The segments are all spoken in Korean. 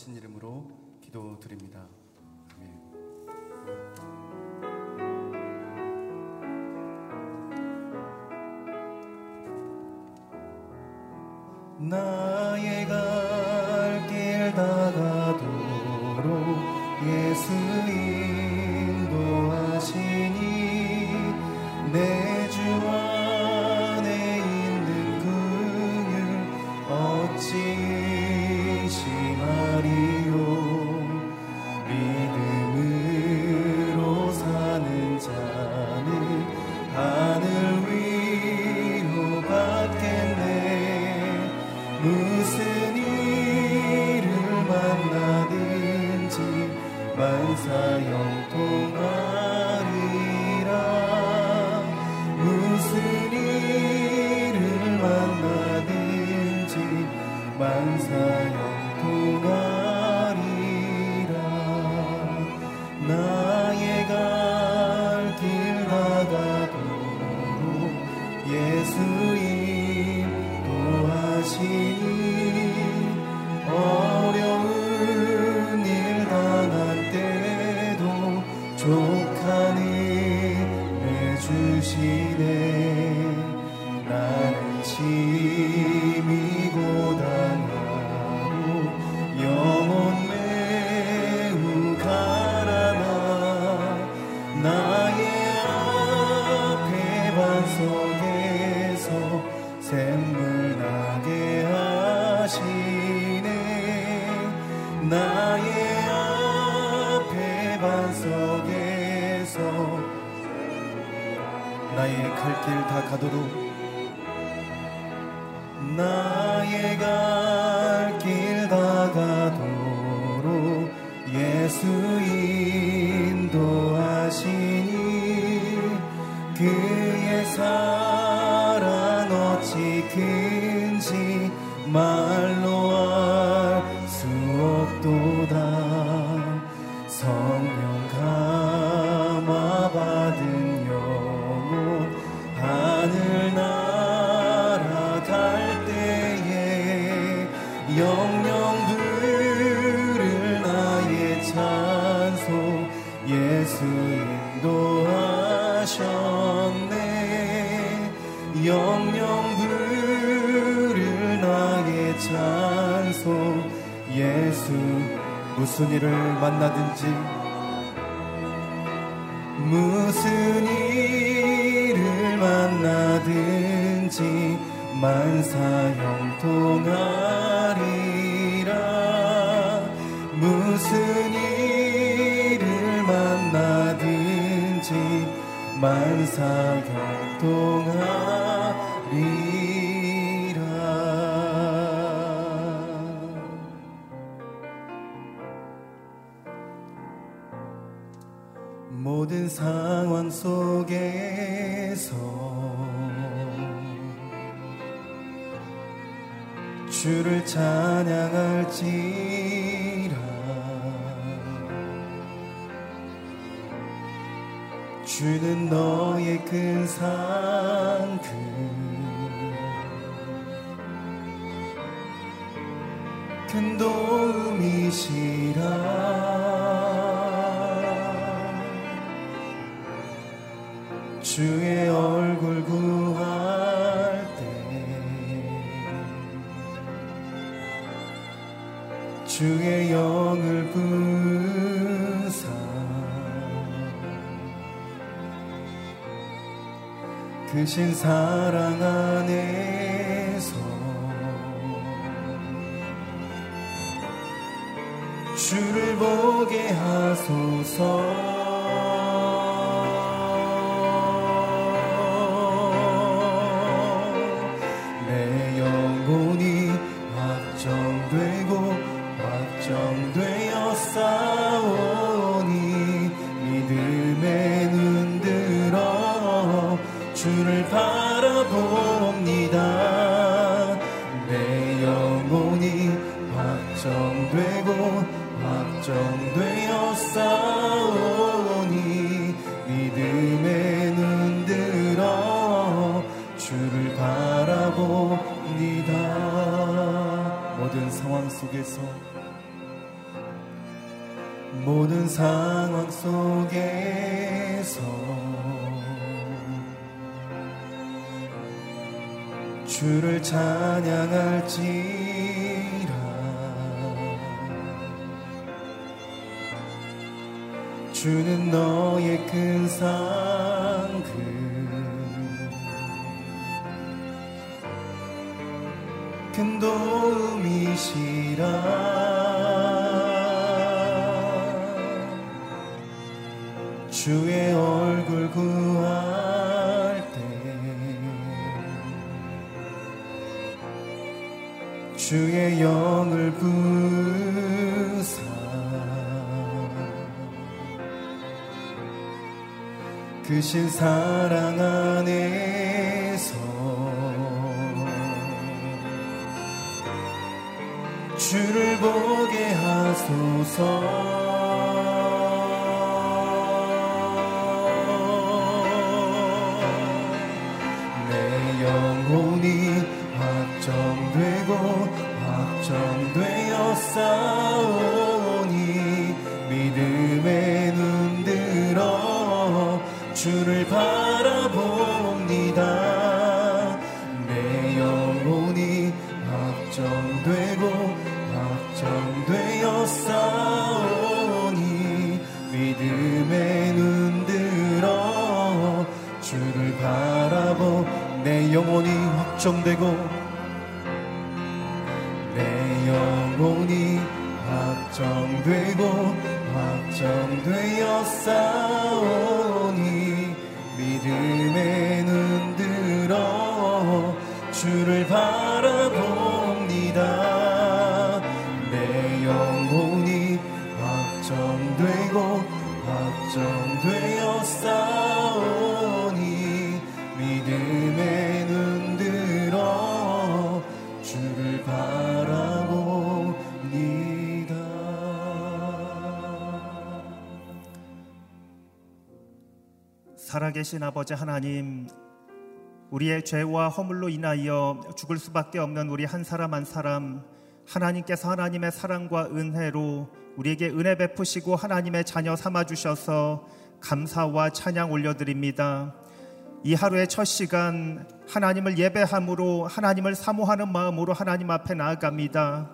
거친 이름으로 기도드립니다. 영동안 주를 찬양할지라. 주는 너의 큰 상큼 그 큰 도움이시라. 주의 얼 주의 영을 부사. 그신 사랑 안에서 주를 보게 하소서. 바라봅니다. 내 영혼이 확정되고 확정되어 싸우니 믿음에 눈 들어 주를 바라봅니다. 모든 상황 속에서 모든 상황 속에서 주를 찬양할지라. 주는 너의 큰 상급 큰 도움이시라. 주의 얼굴 구 주의 영을 부사. 크신 사랑 안에서 주를 보게 하소서 싸우니 믿음의 눈 들어 주를 바라봅니다. 내 영혼이 확정되고 확정되어 싸우니 믿음의 눈 들어 주를 바라보 내 영혼이 확정되고 되어 싸우니 믿음의 눈 들어 주를 바라봅니다. 내 영혼이 확정되고 확정되어 싸 살아계신 아버지 하나님, 우리의 죄와 허물로 인하여 죽을 수밖에 없는 우리 한 사람 한 사람, 하나님께서 하나님의 사랑과 은혜로 우리에게 은혜 베푸시고 하나님의 자녀 삼아 주셔서 감사와 찬양 올려드립니다. 이 하루의 첫 시간 하나님을 예배함으로 하나님을 사모하는 마음으로 하나님 앞에 나아갑니다.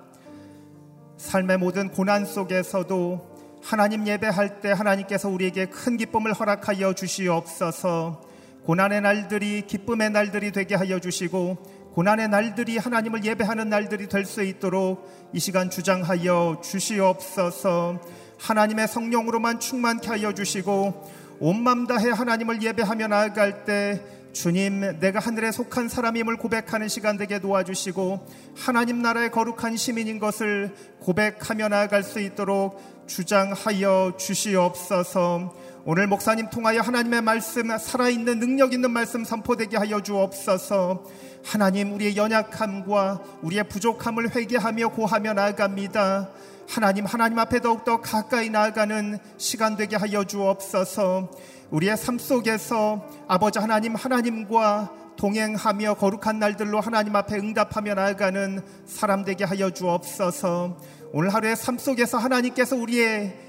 삶의 모든 고난 속에서도 하나님 예배할 때 하나님께서 우리에게 큰 기쁨을 허락하여 주시옵소서. 고난의 날들이 기쁨의 날들이 되게 하여 주시고 고난의 날들이 하나님을 예배하는 날들이 될 수 있도록 이 시간 주장하여 주시옵소서. 하나님의 성령으로만 충만케 하여 주시고 온 맘 다해 하나님을 예배하며 나아갈 때 주님 내가 하늘에 속한 사람임을 고백하는 시간 되게 도와주시고 하나님 나라의 거룩한 시민인 것을 고백하며 나아갈 수 있도록 주장하여 주시옵소서. 오늘 목사님 통하여 하나님의 말씀 살아있는 능력 있는 말씀 선포되게 하여 주옵소서. 하나님 우리의 연약함과 우리의 부족함을 회개하며 고하며 나아갑니다. 하나님 하나님 앞에 더욱더 가까이 나아가는 시간 되게 하여 주옵소서. 우리의 삶 속에서 아버지 하나님 하나님과 동행하며 거룩한 날들로 하나님 앞에 응답하며 나아가는 사람 되게 하여 주옵소서. 오늘 하루의 삶 속에서 하나님께서 우리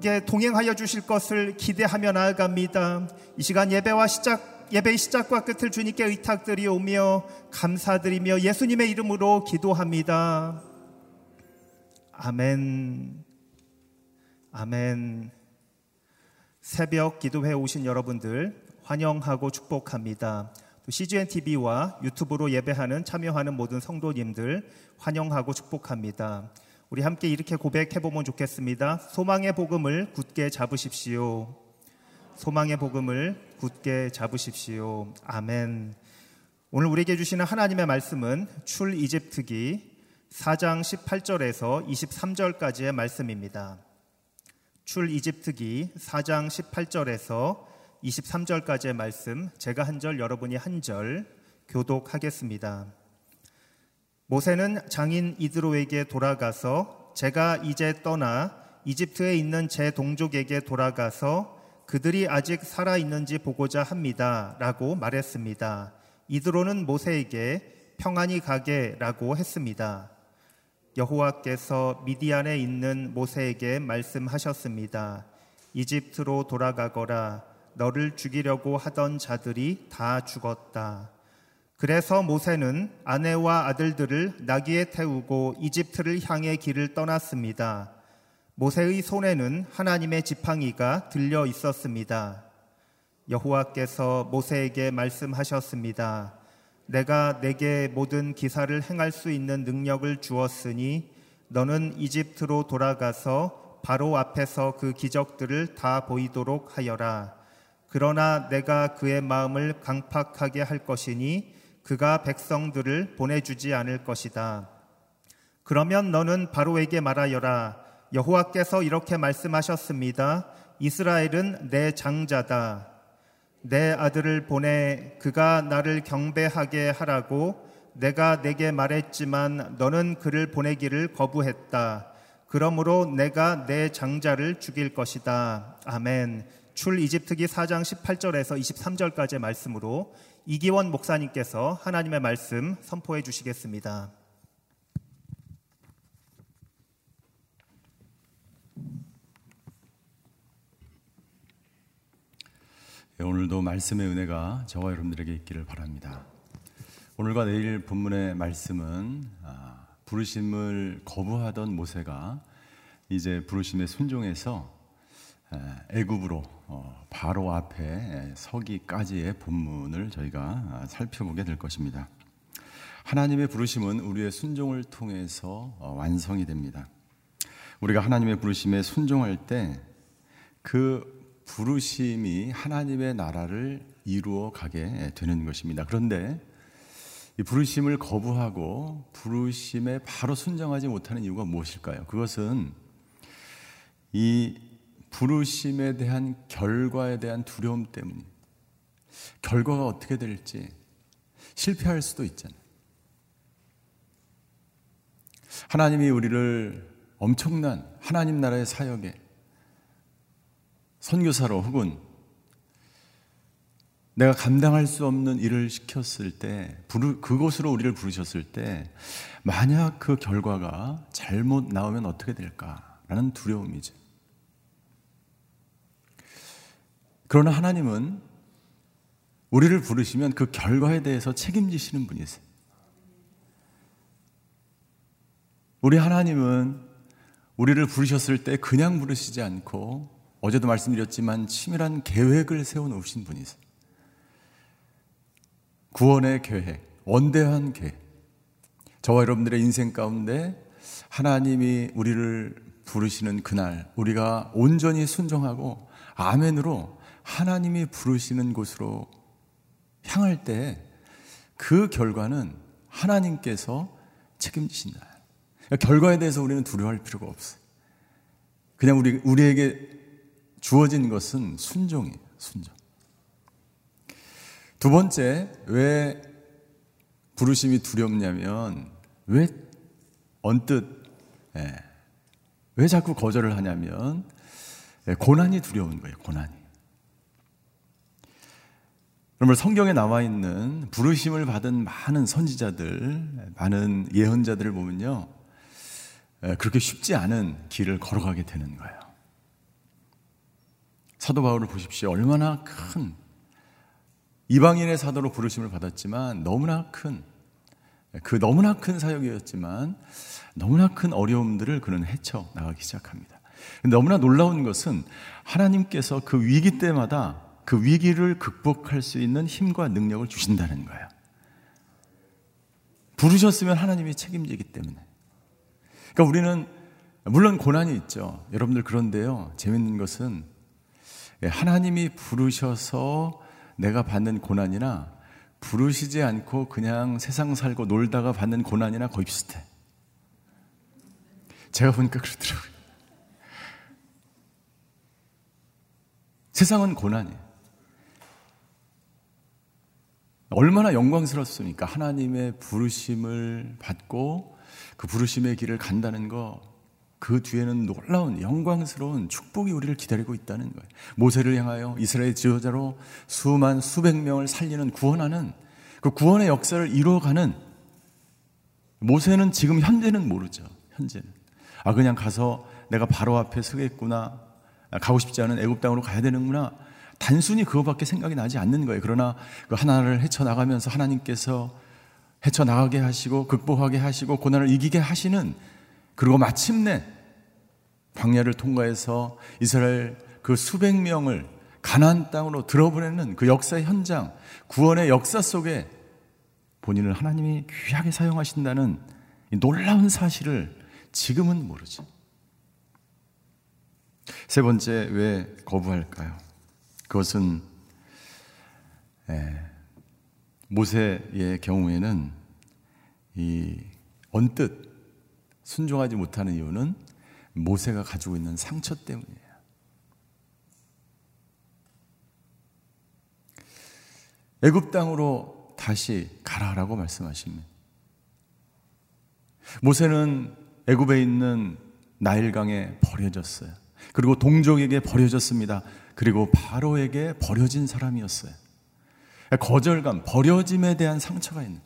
에게 동행하여 주실 것을 기대하며 나아갑니다. 이 시간 예배와 시작 예배의 시작과 끝을 주님께 의탁드리오며 감사드리며 예수님의 이름으로 기도합니다. 아멘. 아멘. 새벽 기도회 오신 여러분들 환영하고 축복합니다. CGN TV와 유튜브로 예배하는 참여하는 모든 성도님들 환영하고 축복합니다. 우리 함께 이렇게 고백해 보면 좋겠습니다. 소망의 복음을 굳게 잡으십시오. 소망의 복음을 굳게 잡으십시오. 아멘. 오늘 우리에게 주시는 하나님의 말씀은 출 이집트기 4장 18절에서 23절까지의 말씀입니다. 출 이집트기 4장 18절에서 23절까지의 말씀 제가 한 절 여러분이 한 절 교독하겠습니다. 모세는 장인 이드로에게 돌아가서 제가 이제 떠나 이집트에 있는 제 동족에게 돌아가서 그들이 아직 살아 있는지 보고자 합니다 라고 말했습니다. 이드로는 모세에게 평안히 가게 라고 했습니다. 여호와께서 미디안에 있는 모세에게 말씀하셨습니다. 이집트로 돌아가거라. 너를 죽이려고 하던 자들이 다 죽었다. 그래서 모세는 아내와 아들들을 나귀에 태우고 이집트를 향해 길을 떠났습니다. 모세의 손에는 하나님의 지팡이가 들려 있었습니다. 여호와께서 모세에게 말씀하셨습니다. 내가 내게 모든 기사를 행할 수 있는 능력을 주었으니 너는 이집트로 돌아가서 바로 앞에서 그 기적들을 다 보이도록 하여라. 그러나 내가 그의 마음을 강팍하게 할 것이니 그가 백성들을 보내주지 않을 것이다. 그러면 너는 바로에게 말하여라. 여호와께서 이렇게 말씀하셨습니다. 이스라엘은 내 장자다. 내 아들을 보내 그가 나를 경배하게 하라고 내가 내게 말했지만 너는 그를 보내기를 거부했다. 그러므로 내가 내 장자를 죽일 것이다. 아멘. 출 이집트기 4장 18절에서 23절까지의 말씀으로 이기원 목사님께서 하나님의 말씀 선포해 주시겠습니다. 네, 오늘도 말씀의 은혜가 저와 여러분들에게 있기를 바랍니다. 오늘과 내일 본문의 말씀은 아, 부르심을 거부하던 모세가 이제 부르심에 순종해서 애굽으로 어, 바로 앞에 서기까지의 본문을 저희가 아, 살펴보게 될 것입니다. 하나님의 부르심은 우리의 순종을 통해서 어, 완성이 됩니다. 우리가 하나님의 부르심에 순종할 때 그 부르심이 하나님의 나라를 이루어 가게 되는 것입니다. 그런데 이 부르심을 거부하고 부르심에 바로 순정하지 못하는 이유가 무엇일까요? 그것은 이 부르심에 대한 결과에 대한 두려움 때문이 결과가 어떻게 될지 실패할 수도 있잖아요. 하나님이 우리를 엄청난 하나님 나라의 사역에 선교사로 혹은 내가 감당할 수 없는 일을 시켰을 때, 그곳으로 우리를 부르셨을 때, 만약 그 결과가 잘못 나오면 어떻게 될까라는 두려움이죠. 그러나 하나님은 우리를 부르시면 그 결과에 대해서 책임지시는 분이세요. 우리 하나님은 우리를 부르셨을 때 그냥 부르시지 않고 어제도 말씀드렸지만 치밀한 계획을 세워놓으신 분이세요. 구원의 계획, 원대한 계획. 저와 여러분들의 인생 가운데 하나님이 우리를 부르시는 그날, 우리가 온전히 순종하고 아멘으로 하나님이 부르시는 곳으로 향할 때 그 결과는 하나님께서 책임지신다. 그러니까 결과에 대해서 우리는 두려워할 필요가 없어요. 그냥 우리, 우리에게 주어진 것은 순종이에요. 순종. 두 번째, 왜 부르심이 두렵냐면, 왜 언뜻, 예, 왜 자꾸 거절을 하냐면, 예, 고난이 두려운 거예요, 고난이. 여러분, 성경에 나와 있는 부르심을 받은 많은 선지자들, 많은 예언자들을 보면요, 예, 그렇게 쉽지 않은 길을 걸어가게 되는 거예요. 사도 바울을 보십시오. 얼마나 큰 이방인의 사도로 부르심을 받았지만 너무나 큰 그 너무나 큰 사역이었지만 너무나 큰 어려움들을 그는 헤쳐 나가기 시작합니다. 너무나 놀라운 것은 하나님께서 그 위기 때마다 그 위기를 극복할 수 있는 힘과 능력을 주신다는 거예요. 부르셨으면 하나님이 책임지기 때문에. 그러니까 우리는 물론 고난이 있죠. 여러분들 그런데요. 재밌는 것은 예, 하나님이 부르셔서 내가 받는 고난이나 부르시지 않고 그냥 세상 살고 놀다가 받는 고난이나 거의 비슷해. 제가 보니까 그렇더라고요. 세상은 고난이에요. 얼마나 영광스럽습니까? 하나님의 부르심을 받고 그 부르심의 길을 간다는 거, 그 뒤에는 놀라운 영광스러운 축복이 우리를 기다리고 있다는 거예요. 모세를 향하여 이스라엘 지도자로 수만 수백 명을 살리는 구원하는 그 구원의 역사를 이루어가는 모세는 지금 현재는 모르죠. 현재는. 아 그냥 가서 내가 바로 앞에 서겠구나. 아, 가고 싶지 않은 애굽 땅으로 가야 되는구나. 단순히 그거밖에 생각이 나지 않는 거예요. 그러나 그 하나를 헤쳐 나가면서 하나님께서 헤쳐 나가게 하시고 극복하게 하시고 고난을 이기게 하시는 그리고 마침내 광야를 통과해서 이스라엘 그 수백 명을 가나안 땅으로 들어보내는 그 역사의 현장, 구원의 역사 속에 본인을 하나님이 귀하게 사용하신다는 놀라운 사실을 지금은 모르죠. 세 번째, 왜 거부할까요? 그것은 예, 모세의 경우에는 이 언뜻 순종하지 못하는 이유는 모세가 가지고 있는 상처 때문이에요. 애굽 땅으로 다시 가라라고 말씀하십니다. 모세는 애굽에 있는 나일강에 버려졌어요. 그리고 동족에게 버려졌습니다. 그리고 바로에게 버려진 사람이었어요. 거절감, 버려짐에 대한 상처가 있는.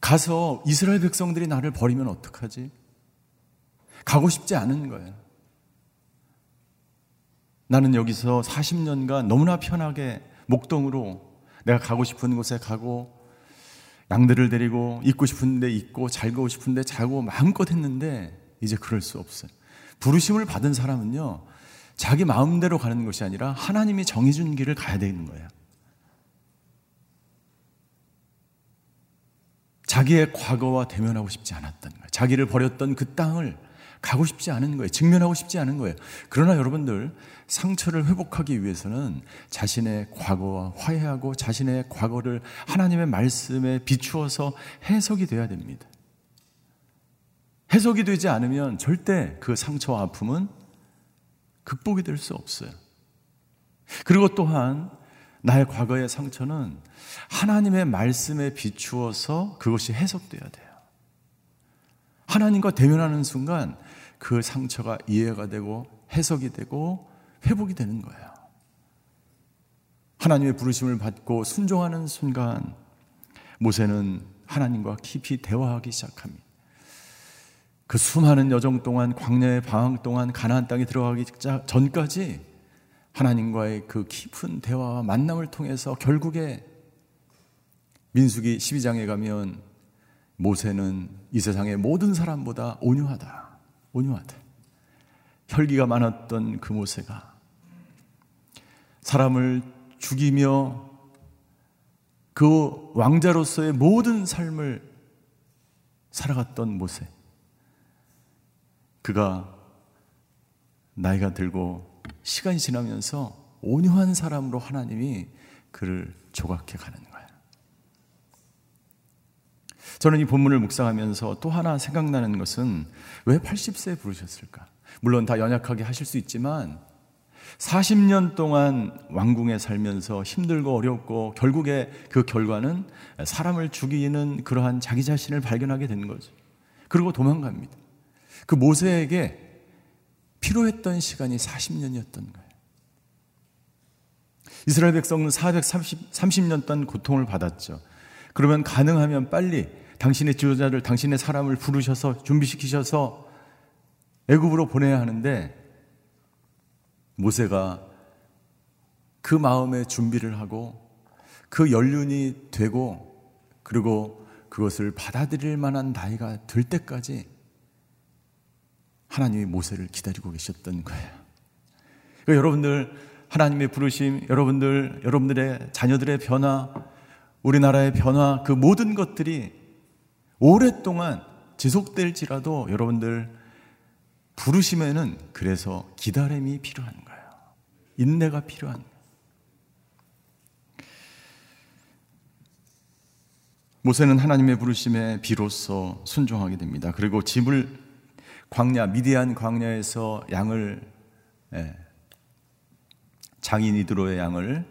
가서 이스라엘 백성들이 나를 버리면 어떡하지? 가고 싶지 않은 거예요. 나는 여기서 40년간 너무나 편하게 목동으로 내가 가고 싶은 곳에 가고 양들을 데리고 있고 싶은데 있고 잘고 싶은데 자고 마음껏 했는데 이제 그럴 수 없어요. 부르심을 받은 사람은요, 자기 마음대로 가는 것이 아니라 하나님이 정해준 길을 가야 되는 거예요. 자기의 과거와 대면하고 싶지 않았던 거예요. 자기를 버렸던 그 땅을 가고 싶지 않은 거예요. 직면하고 싶지 않은 거예요. 그러나 여러분들 상처를 회복하기 위해서는 자신의 과거와 화해하고 자신의 과거를 하나님의 말씀에 비추어서 해석이 돼야 됩니다. 해석이 되지 않으면 절대 그 상처와 아픔은 극복이 될 수 없어요. 그리고 또한 나의 과거의 상처는 하나님의 말씀에 비추어서 그것이 해석돼야 돼요. 하나님과 대면하는 순간 그 상처가 이해가 되고 해석이 되고 회복이 되는 거예요. 하나님의 부르심을 받고 순종하는 순간 모세는 하나님과 깊이 대화하기 시작합니다. 그 수많은 여정 동안 광야의 방황 동안 가나안 땅에 들어가기 전까지 하나님과의 그 깊은 대화와 만남을 통해서 결국에 민수기 12장에 가면 모세는 이 세상의 모든 사람보다 온유하다. 온유하다. 혈기가 많았던 그 모세가 사람을 죽이며 그 왕자로서의 모든 삶을 살아갔던 모세. 그가 나이가 들고 시간이 지나면서 온유한 사람으로 하나님이 그를 조각해 가는 거예요. 저는 이 본문을 묵상하면서 또 하나 생각나는 것은 왜 80세에 부르셨을까? 물론 다 연약하게 하실 수 있지만 40년 동안 왕궁에 살면서 힘들고 어렵고 결국에 그 결과는 사람을 죽이는 그러한 자기 자신을 발견하게 된 거죠. 그리고 도망갑니다. 그 모세에게 필요했던 시간이 40년이었던 거예요. 이스라엘 백성은 430년 동안 고통을 받았죠. 그러면 가능하면 빨리 당신의 지도자를 당신의 사람을 부르셔서 준비시키셔서 애굽으로 보내야 하는데 모세가 그 마음의 준비를 하고 그 연륜이 되고 그리고 그것을 받아들일 만한 나이가 될 때까지 하나님이 모세를 기다리고 계셨던 거예요. 그러니까 여러분들 하나님의 부르심, 여러분들 여러분들의 자녀들의 변화, 우리나라의 변화 그 모든 것들이 오랫동안 지속될지라도 여러분들 부르심에는 그래서 기다림이 필요한 거예요. 인내가 필요한. 모세는 하나님의 부르심에 비로소 순종하게 됩니다. 그리고 집을 광야 미디안 광야에서 양을 예, 장인 이드로의 양을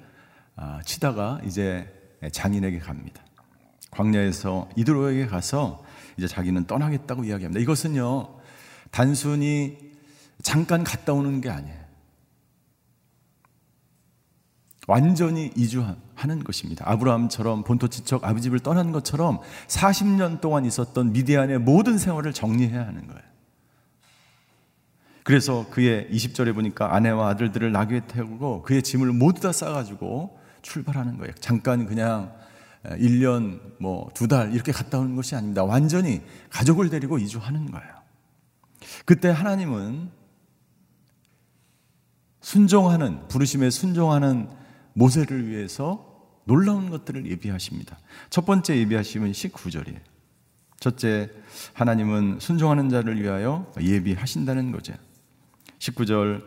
아, 치다가 이제 장인에게 갑니다. 광야에서 이드로에게 가서 이제 자기는 떠나겠다고 이야기합니다. 이것은요 단순히 잠깐 갔다 오는 게 아니에요. 완전히 이주하는 것입니다. 아브라함처럼 본토 지척 집을 떠난 것처럼 40년 동안 있었던 미디안의 모든 생활을 정리해야 하는 거예요. 그래서 그의 20절에 보니까 아내와 아들들을 나귀에 태우고 그의 짐을 모두 다 싸가지고 출발하는 거예요. 잠깐 그냥 1년 뭐 두 달 이렇게 갔다 오는 것이 아닙니다. 완전히 가족을 데리고 이주하는 거예요. 그때 하나님은 순종하는 부르심에 순종하는 모세를 위해서 놀라운 것들을 예비하십니다. 첫 번째 예비하심은 19절이에요. 첫째, 하나님은 순종하는 자를 위하여 예비하신다는 거죠. 19절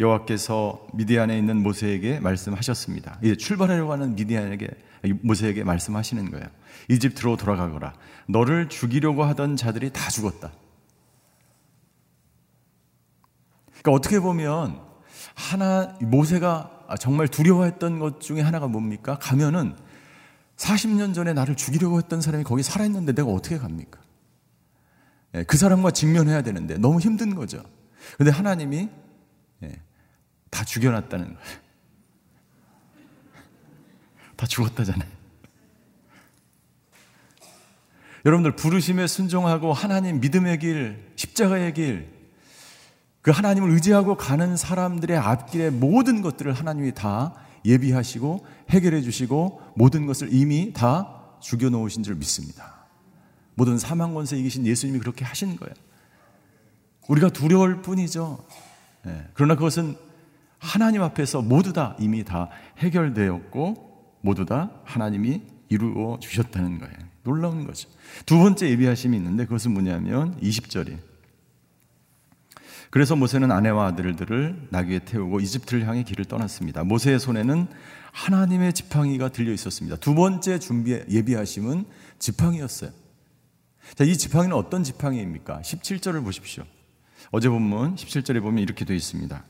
여호와께서 미디안에 있는 모세에게 말씀하셨습니다. 이제 출발하려고 하는 미디안에게 모세에게 말씀하시는 거예요. 이집트로 돌아가거라. 너를 죽이려고 하던 자들이 다 죽었다. 그러니까 어떻게 보면 하나 모세가 정말 두려워했던 것 중에 하나가 뭡니까? 가면은 40년 전에 나를 죽이려고 했던 사람이 거기 살아있는데 내가 어떻게 갑니까? 예, 그 사람과 직면해야 되는데 너무 힘든 거죠. 근데 하나님이 예, 다 죽여놨다는 거예요. 다 죽었다잖아요. 여러분들 부르심에 순종하고 하나님 믿음의 길, 십자가의 길, 그 하나님을 의지하고 가는 사람들의 앞길에 모든 것들을 하나님이 다 예비하시고 해결해 주시고 모든 것을 이미 다 죽여 놓으신 줄 믿습니다. 모든 사망 권세 이기신 예수님이 그렇게 하신 거예요. 우리가 두려울 뿐이죠. 네. 그러나 그것은 하나님 앞에서 모두 다 이미 다 해결되었고 모두 다 하나님이 이루어 주셨다는 거예요. 놀라운 거죠. 두 번째 예비하심이 있는데 그것은 뭐냐면 20절이에요. 그래서 모세는 아내와 아들들을 나귀에 태우고 이집트를 향해 길을 떠났습니다. 모세의 손에는 하나님의 지팡이가 들려 있었습니다. 두 번째 준비 예비하심은 지팡이였어요. 자, 이 지팡이는 어떤 지팡이입니까? 17절을 보십시오. 어제 본문 17절에 보면 이렇게 되어 있습니다.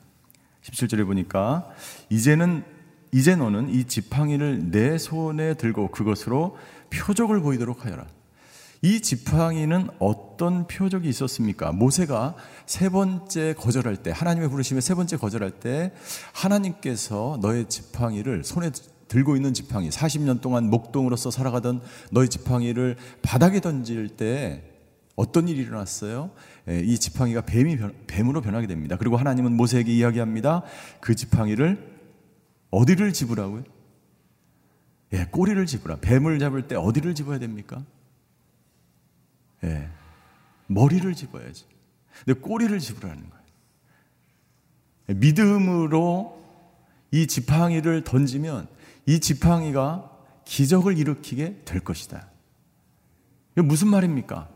17절에 보니까 이제는 이제 너는 이 지팡이를 내 손에 들고 그것으로 표적을 보이도록 하여라. 이 지팡이는 어떤 표적이 있었습니까? 모세가 세 번째 거절할 때, 하나님의 부르심에 세 번째 거절할 때, 하나님께서 너의 지팡이를 손에 들고 있는 지팡이, 40년 동안 목동으로서 살아가던 너의 지팡이를 바닥에 던질 때 어떤 일이 일어났어요? 예, 이 지팡이가 뱀이 뱀으로 변하게 됩니다. 그리고 하나님은 모세에게 이야기합니다. 그 지팡이를 어디를 집으라고요? 예, 꼬리를 집으라. 뱀을 잡을 때 어디를 집어야 됩니까? 예, 머리를 집어야지. 근데 꼬리를 집으라는 거예요. 예, 믿음으로 이 지팡이를 던지면 이 지팡이가 기적을 일으키게 될 것이다. 이게 무슨 말입니까?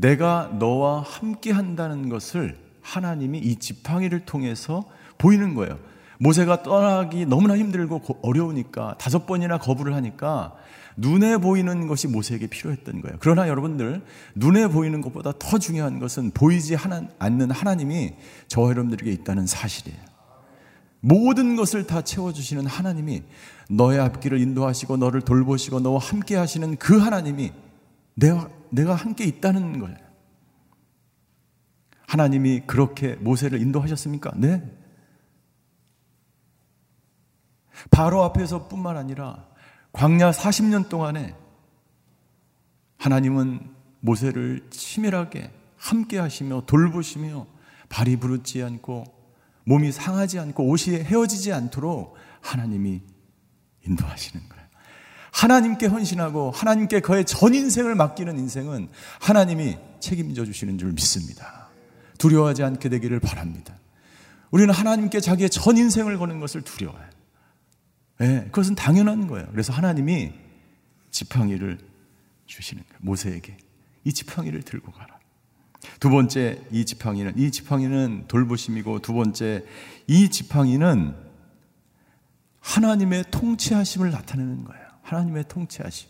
내가 너와 함께 한다는 것을 하나님이 이 지팡이를 통해서 보이는 거예요. 모세가 떠나기 너무나 힘들고 어려우니까 다섯 번이나 거부를 하니까 눈에 보이는 것이 모세에게 필요했던 거예요. 그러나 여러분들, 눈에 보이는 것보다 더 중요한 것은 보이지 않는 하나님이 저와 여러분들에게 있다는 사실이에요. 모든 것을 다 채워주시는 하나님이 너의 앞길을 인도하시고 너를 돌보시고 너와 함께 하시는 그 하나님이 내가, 내가 함께 있다는 거예요. 하나님이 그렇게 모세를 인도하셨습니까? 네. 바로 앞에서 뿐만 아니라 광야 40년 동안에 하나님은 모세를 치밀하게 함께 하시며 돌보시며 발이 부르지 않고 몸이 상하지 않고 옷이 헤어지지 않도록 하나님이 인도하시는 거예요. 하나님께 헌신하고 하나님께 그의 전 인생을 맡기는 인생은 하나님이 책임져 주시는 줄 믿습니다. 두려워하지 않게 되기를 바랍니다. 우리는 하나님께 자기의 전 인생을 거는 것을 두려워해요. 네, 그것은 당연한 거예요. 그래서 하나님이 지팡이를 주시는 거예요. 모세에게. 이 지팡이를 들고 가라. 두 번째, 이 지팡이는, 이 지팡이는 돌보심이고, 두 번째, 이 지팡이는 하나님의 통치하심을 나타내는 거예요. 하나님의 통치하심.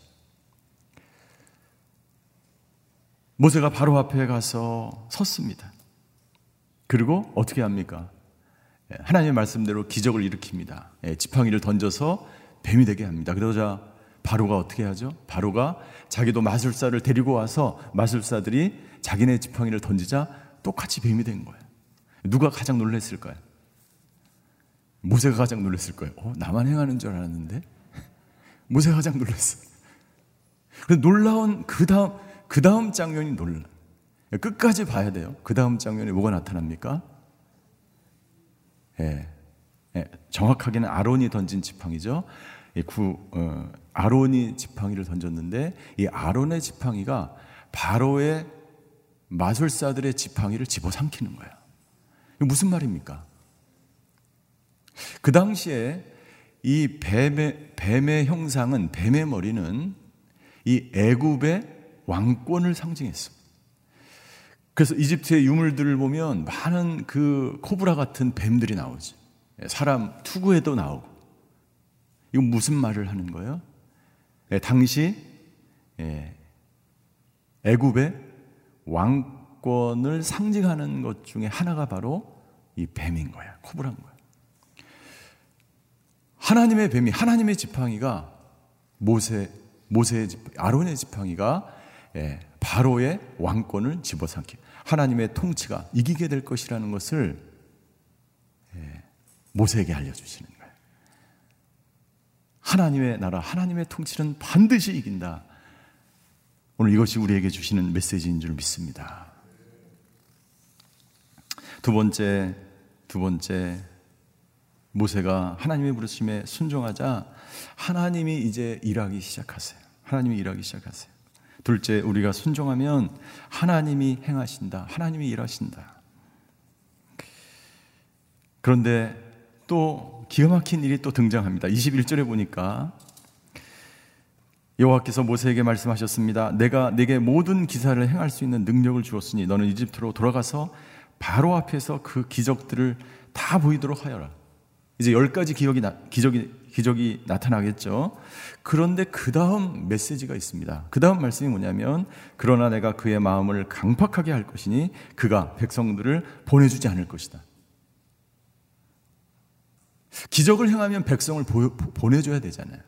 모세가 바로 앞에 가서 섰습니다. 그리고 어떻게 합니까? 예, 하나님의 말씀대로 기적을 일으킵니다. 예, 지팡이를 던져서 뱀이 되게 합니다. 그러자 바로가 어떻게 하죠? 바로가 자기도 마술사를 데리고 와서 마술사들이 자기네 지팡이를 던지자 똑같이 뱀이 된 거예요. 누가 가장 놀랐을까요? 모세가 가장 놀랐을 거예요. 어, 나만 행하는 줄 알았는데 모세가 가장 놀랐어. 그 놀라운 그 다음 그 다음 장면이 놀라. 끝까지 봐야 돼요. 그 다음 장면에 뭐가 나타납니까? 예, 예, 정확하게는 아론이 던진 지팡이죠. 구, 어, 아론이 지팡이를 던졌는데 이 아론의 지팡이가 바로의 마술사들의 지팡이를 집어삼키는. 이게 무슨 말입니까? 그 당시에 이 뱀의, 뱀의 형상은 뱀의 머리는 이 애굽의 왕권을 상징했습니다. 그래서 이집트의 유물들을 보면 많은 그 코브라 같은 뱀들이 나오지. 사람 투구에도 나오고. 이건 무슨 말을 하는 거예요? 예, 당시 예, 애굽의 왕권을 상징하는 것 중에 하나가 바로 이 뱀인 거야. 코브라인 거야. 하나님의 뱀이 하나님의 지팡이가 모세 모세의 지팡이, 아론의 지팡이가 예, 바로의 왕권을 집어삼키 하나님의 통치가 이기게 될 것이라는 것을 예, 모세에게 알려주시는. 하나님의 나라, 하나님의 통치는 반드시 이긴다. 오늘 이것이 우리에게 주시는 메시지인 줄 믿습니다. 두 번째, 두 번째, 모세가 하나님의 부르심에 순종하자 하나님이 이제 일하기 시작하세요. 하나님이 일하기 시작하세요. 둘째, 우리가 순종하면 하나님이 행하신다. 하나님이 일하신다. 그런데 또 기가 막힌 일이 또 등장합니다. 21절에 보니까 여호와께서 모세에게 말씀하셨습니다. 내가 내게 모든 기사를 행할 수 있는 능력을 주었으니 너는 이집트로 돌아가서 바로 앞에서 그 기적들을 다 보이도록 하여라. 이제 열 가지 기적이, 기적이, 기적이 나타나겠죠. 그런데 그 다음 메시지가 있습니다. 그 다음 말씀이 뭐냐면, 그러나 내가 그의 마음을 강팍하게 할 것이니 그가 백성들을 보내주지 않을 것이다. 기적을 행하면 백성을 보, 보내줘야 되잖아요.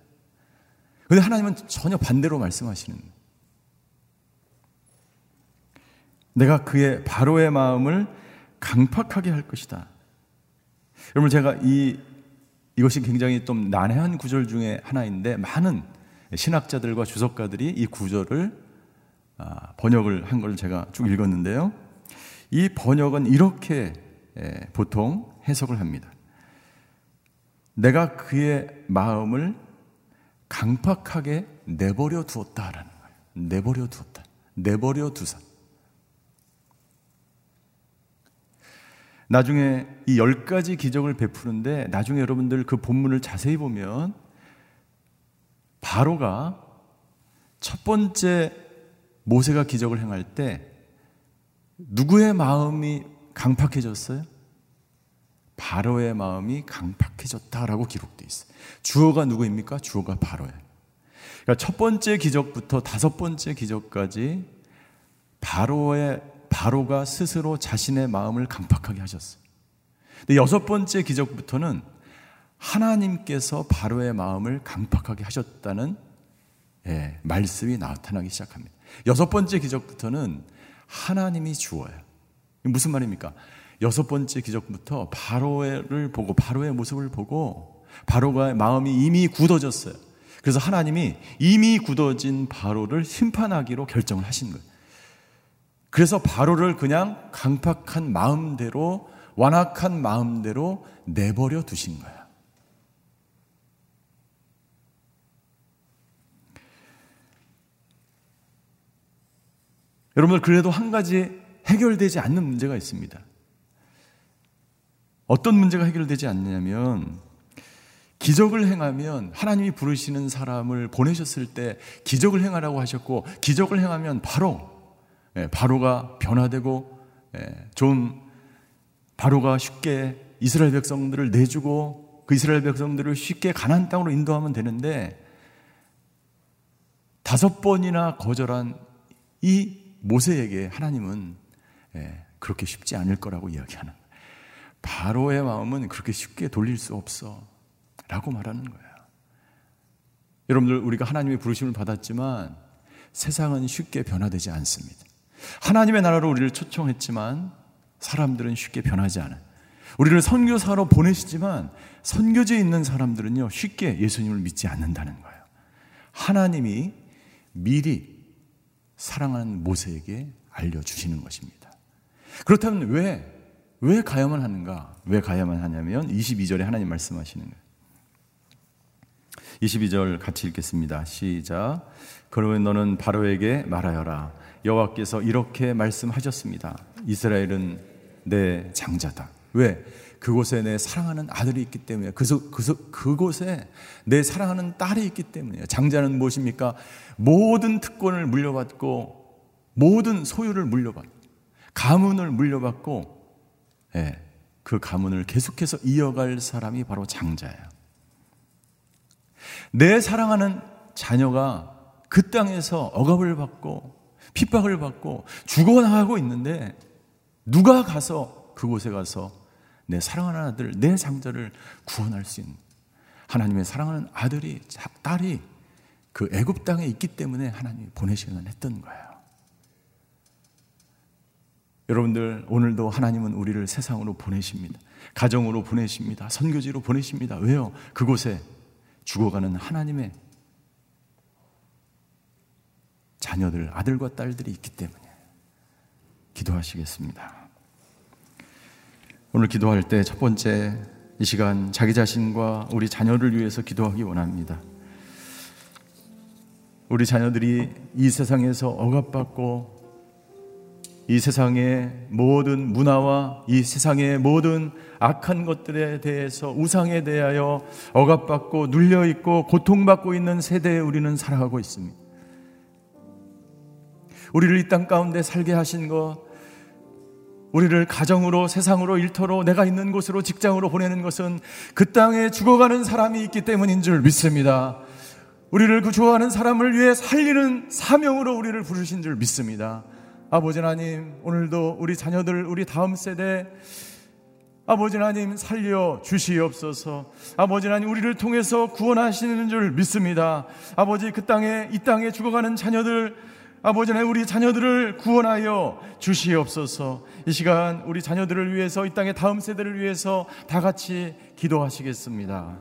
근데 하나님은 전혀 반대로 말씀하시는 내가 그의 바로의 마음을 강팍하게 할 것이다. 여러분 제가 이 이것이 굉장히 좀 난해한 구절 중에 하나인데 많은 신학자들과 주석가들이 이 구절을 아, 번역을 한 걸 제가 쭉 읽었는데요. 이 번역은 이렇게 보통 해석을 합니다. 내가 그의 마음을 강팍하게 내버려 두었다라는 거예요. 내버려 두었다. 내버려 두사. 나중에 이 열 가지 기적을 베푸는데 나중에 여러분들 그 본문을 자세히 보면 바로가 첫 번째 모세가 기적을 행할 때 누구의 마음이 강팍해졌어요? 바로의 마음이 강팍해졌다라고 기록되어 있어요. 주어가 누구입니까? 주어가 바로예요. 그러니까 첫 번째 기적부터 다섯 번째 기적까지 바로의 바로가 스스로 자신의 마음을 강팍하게 하셨어요. 근데 여섯 번째 기적부터는 하나님께서 바로의 마음을 강팍하게 하셨다는 예, 말씀이 나타나기 시작합니다. 여섯 번째 기적부터는 하나님이 주어요. 무슨 말입니까? 여섯 번째 기적부터 바로를 보고 바로의 모습을 보고 바로가 마음이 이미 굳어졌어요. 그래서 하나님이 이미 굳어진 바로를 심판하기로 결정을 하신 거예요. 그래서 바로를 그냥 강팍한 마음대로 완악한 마음대로 내버려 두신 거야. 여러분들 그래도 한 가지 해결되지 않는 문제가 있습니다. 어떤 문제가 해결되지 않냐면 기적을 행하면 하나님이 부르시는 사람을 보내셨을 때 기적을 행하라고 하셨고 기적을 행하면 바로 예, 바로가 변화되고 예, 좀 바로가 쉽게 이스라엘 백성들을 내주고 그 이스라엘 백성들을 쉽게 가나안 땅으로 인도하면 되는데 다섯 번이나 거절한 이 모세에게 하나님은 예, 그렇게 쉽지 않을 거라고 이야기하는 바로의 마음은 그렇게 쉽게 돌릴 수 없어 라고 말하는 거예요. 여러분들 우리가 하나님의 부르심을 받았지만 세상은 쉽게 변화되지 않습니다. 하나님의 나라로 우리를 초청했지만 사람들은 쉽게 변하지 않아요. 우리를 선교사로 보내시지만 선교지에 있는 사람들은요 쉽게 예수님을 믿지 않는다는 거예요. 하나님이 미리 사랑하는 모세에게 알려주시는 것입니다. 그렇다면 왜, 왜 가야만 하는가? 왜 가야만 하냐면 22절에 하나님 말씀하시는 거예요. 22절 같이 읽겠습니다. 시작. 그러면 너는 바로에게 말하여라. 여호와께서 이렇게 말씀하셨습니다. 이스라엘은 내 장자다. 왜? 그곳에 내 사랑하는 아들이 있기 때문에 그, 그, 그곳에 내 사랑하는 딸이 있기 때문에 장자는 무엇입니까? 모든 특권을 물려받고 모든 소유를 물려받고 가문을 물려받고 예, 그 가문을 계속해서 이어갈 사람이 바로 장자예요. 내 사랑하는 자녀가 그 땅에서 억압을 받고 핍박을 받고 죽어나가고 있는데 누가 가서 그곳에 가서 내 사랑하는 아들, 내 장자를 구원할 수 있는 하나님의 사랑하는 아들이 딸이 그 애굽 땅에 있기 때문에 하나님이 보내시기는 했던 거예요. 여러분들 오늘도 하나님은 우리를 세상으로 보내십니다. 가정으로 보내십니다. 선교지로 보내십니다. 왜요? 그곳에 죽어가는 하나님의 자녀들, 아들과 딸들이 있기 때문에 기도하시겠습니다. 오늘 기도할 때 첫 번째 이 시간 자기 자신과 우리 자녀를 위해서 기도하기 원합니다. 우리 자녀들이 이 세상에서 억압받고 이 세상의 모든 문화와 이 세상의 모든 악한 것들에 대해서 우상에 대하여 억압받고 눌려 있고 고통받고 있는 세대에 우리는 살아가고 있습니다. 우리를 이 땅 가운데 살게 하신 것, 우리를 가정으로 세상으로 일터로 내가 있는 곳으로 직장으로 보내는 것은 그 땅에 죽어가는 사람이 있기 때문인 줄 믿습니다. 우리를 그 좋아하는 사람을 위해 살리는 사명으로 우리를 부르신 줄 믿습니다. 아버지 하나님, 오늘도 우리 자녀들, 우리 다음 세대, 아버지 하나님 살려 주시옵소서. 아버지 하나님 우리를 통해서 구원하시는 줄 믿습니다. 아버지 그 땅에 이 땅에 죽어가는 자녀들 아버지 하나님 우리 자녀들을 구원하여 주시옵소서. 이 시간 우리 자녀들을 위해서 이 땅의 다음 세대를 위해서 다 같이 기도하시겠습니다.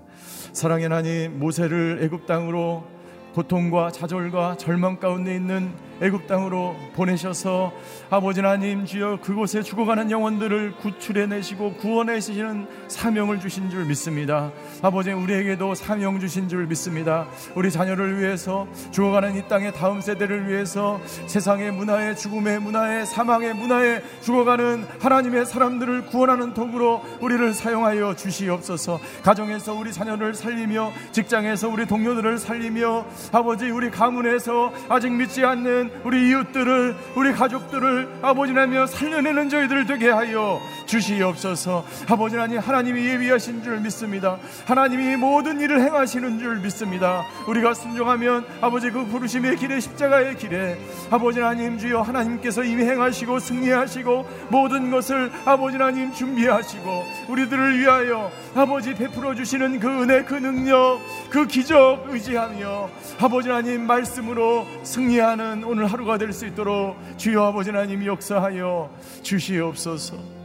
사랑의 하나님 모세를 애굽 땅으로 고통과 좌절과 절망 가운데 있는 애굽 땅으로 보내셔서 아버지 하나님 주여 그곳에 죽어가는 영혼들을 구출해 내시고 구원해 주시는 사명을 주신 줄 믿습니다. 아버지 우리에게도 사명 주신 줄 믿습니다. 우리 자녀를 위해서 죽어가는 이 땅의 다음 세대를 위해서 세상의 문화의 죽음의 문화의 사망의 문화에 죽어가는 하나님의 사람들을 구원하는 도구로 우리를 사용하여 주시옵소서. 가정에서 우리 자녀를 살리며 직장에서 우리 동료들을 살리며 아버지 우리 가문에서 아직 믿지 않는 우리 이웃들을 우리 가족들을 아버지라며 살려내는 저희들 되게 하여 주시옵소서. 아버지 하나님 하나님이 예비하신 줄 믿습니다. 하나님이 모든 일을 행하시는 줄 믿습니다. 우리가 순종하면 아버지 그 부르심의 길에 십자가의 길에 아버지 하나님 주여 하나님께서 이미 행하시고 승리하시고 모든 것을 아버지 하나님 준비하시고 우리들을 위하여 아버지 베풀어 주시는 그 은혜 그 능력 그 기적 의지하며 아버지 하나님 말씀으로 승리하는 오늘 하루가 될 수 있도록 주여 아버지 하나님 역사하여 주시옵소서.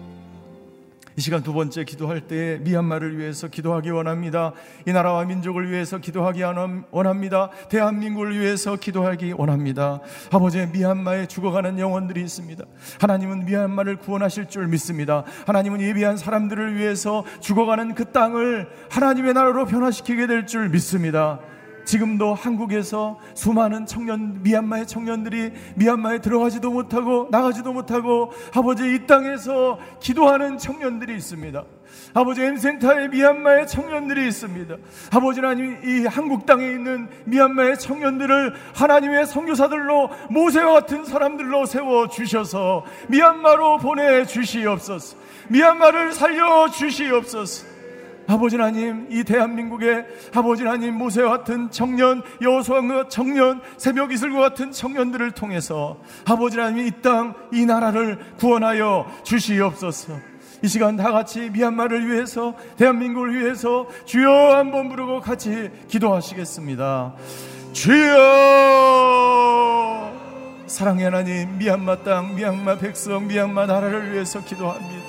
이 시간 두 번째 기도할 때 미얀마를 위해서 기도하기 원합니다. 이 나라와 민족을 위해서 기도하기 원합니다. 대한민국을 위해서 기도하기 원합니다. 아버지 미얀마에 죽어가는 영혼들이 있습니다. 하나님은 미얀마를 구원하실 줄 믿습니다. 하나님은 예비한 사람들을 위해서 죽어가는 그 땅을 하나님의 나라로 변화시키게 될 줄 믿습니다. 지금도 한국에서 수많은 청년, 미얀마의 청년들이 미얀마에 들어가지도 못하고 나가지도 못하고 아버지 이 땅에서 기도하는 청년들이 있습니다. 아버지 엠센터에 미얀마의 청년들이 있습니다. 아버지 하나님 이 한국 땅에 있는 미얀마의 청년들을 하나님의 선교사들로 모세와 같은 사람들로 세워 주셔서 미얀마로 보내 주시옵소서. 미얀마를 살려 주시옵소서. 아버지 하나님 이 대한민국의 아버지 하나님 모세와 같은 청년 여호수아와 청년 새벽 이슬과 같은 청년들을 통해서 아버지 하나님 이 땅 이 나라를 구원하여 주시옵소서. 이 시간 다 같이 미얀마를 위해서 대한민국을 위해서 주여 한번 부르고 같이 기도하시겠습니다. 주여 사랑의 하나님 미얀마 땅 미얀마 백성 미얀마 나라를 위해서 기도합니다.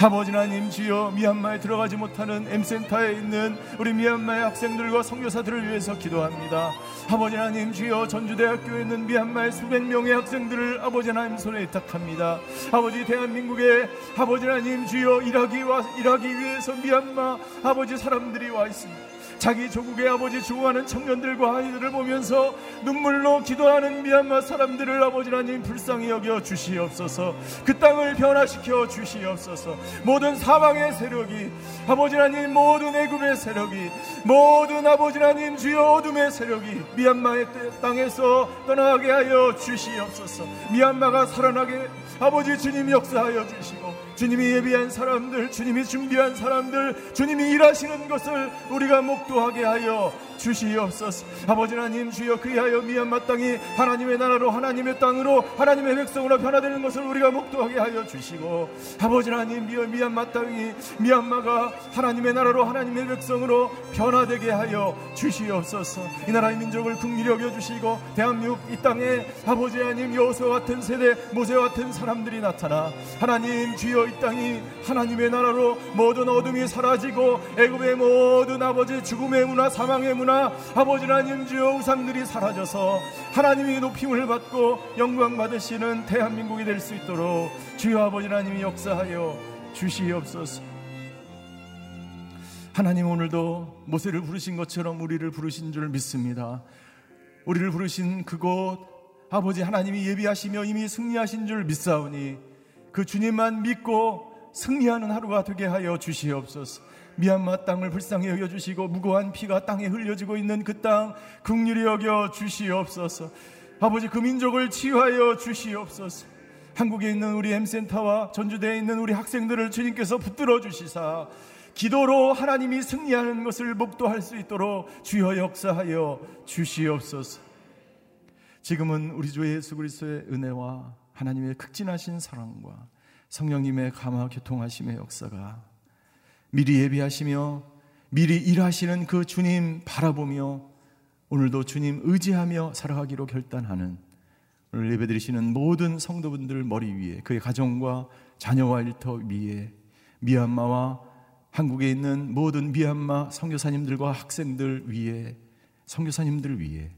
아버지 하나님 주여 미얀마에 들어가지 못하는 M센터에 있는 우리 미얀마의 학생들과 성교사들을 위해서 기도합니다. 아버지 하나님 주여 전주대학교에 있는 미얀마의 수백 명의 학생들을 아버지 하나님 손에 위탁합니다. 아버지 대한민국의 아버지 하나님 주여 일하기 와 일하기 위해서 미얀마 아버지 사람들이 와 있습니다. 자기 조국의 아버지 죽어가는 청년들과 아이들을 보면서 눈물로 기도하는 미얀마 사람들을 아버지 하나님 불쌍히 여겨 주시옵소서. 그 땅을 변화시켜 주시옵소서. 모든 사방의 세력이 아버지 하나님 모든 애굽의 세력이 모든 아버지 하나님 주여 어둠의 세력이 미얀마의 땅에서 떠나게 하여 주시옵소서. 미얀마가 살아나게 아버지 주님 역사하여 주시고 주님이 예비한 사람들, 주님이 준비한 사람들, 주님이 일하시는 것을 우리가 목도하게 하여 주시옵소서. 아버지 하나님 주여 그리하여 미얀마 땅이 하나님의 나라로 하나님의 땅으로 하나님의 백성으로 변화되는 것을 우리가 목도하게 하여 주시고 아버지 하나님 미얀마 땅이 미얀마가 하나님의 나라로 하나님의 백성으로 변화되게 하여 주시옵소서. 이 나라의 민족을 국리히 여겨 주시고 대한민국 이 땅에 아버지 하나님 여호수아 같은 세대 모세 같은 사람 들이 나타나 하나님 주여 이 땅이 하나님의 나라로 모든 어둠이 사라지고 애굽의 모든 아버지 죽음의 문화 사망의 문화 아버지 하나님 주여 우상들이 사라져서 하나님이 높임을 받고 영광 받으시는 대한민국이 될 수 있도록 주여 아버지 하나님이 역사하여 주시옵소서. 하나님 오늘도 모세를 부르신 것처럼 우리를 부르신 줄 믿습니다. 우리를 부르신 그곳 아버지 하나님이 예비하시며 이미 승리하신 줄 믿사오니 그 주님만 믿고 승리하는 하루가 되게 하여 주시옵소서. 미얀마 땅을 불쌍히 여겨 주시고 무고한 피가 땅에 흘려지고 있는 그땅 국률이 여겨 주시옵소서. 아버지 그 민족을 치유하여 주시옵소서. 한국에 있는 우리 M센터와 전주대에 있는 우리 학생들을 주님께서 붙들어 주시사 기도로 하나님이 승리하는 것을 목도할 수 있도록 주여 역사하여 주시옵소서. 지금은 우리 주 예수 그리스도의 은혜와 하나님의 극진하신 사랑과 성령님의 감화 교통하심의 역사가 미리 예비하시며 미리 일하시는 그 주님 바라보며 오늘도 주님 의지하며 살아가기로 결단하는 오늘 예배드리시는 모든 성도분들 머리 위에 그의 가정과 자녀와 일터 위에 미얀마와 한국에 있는 모든 미얀마 선교사님들과 학생들 위에 선교사님들 위에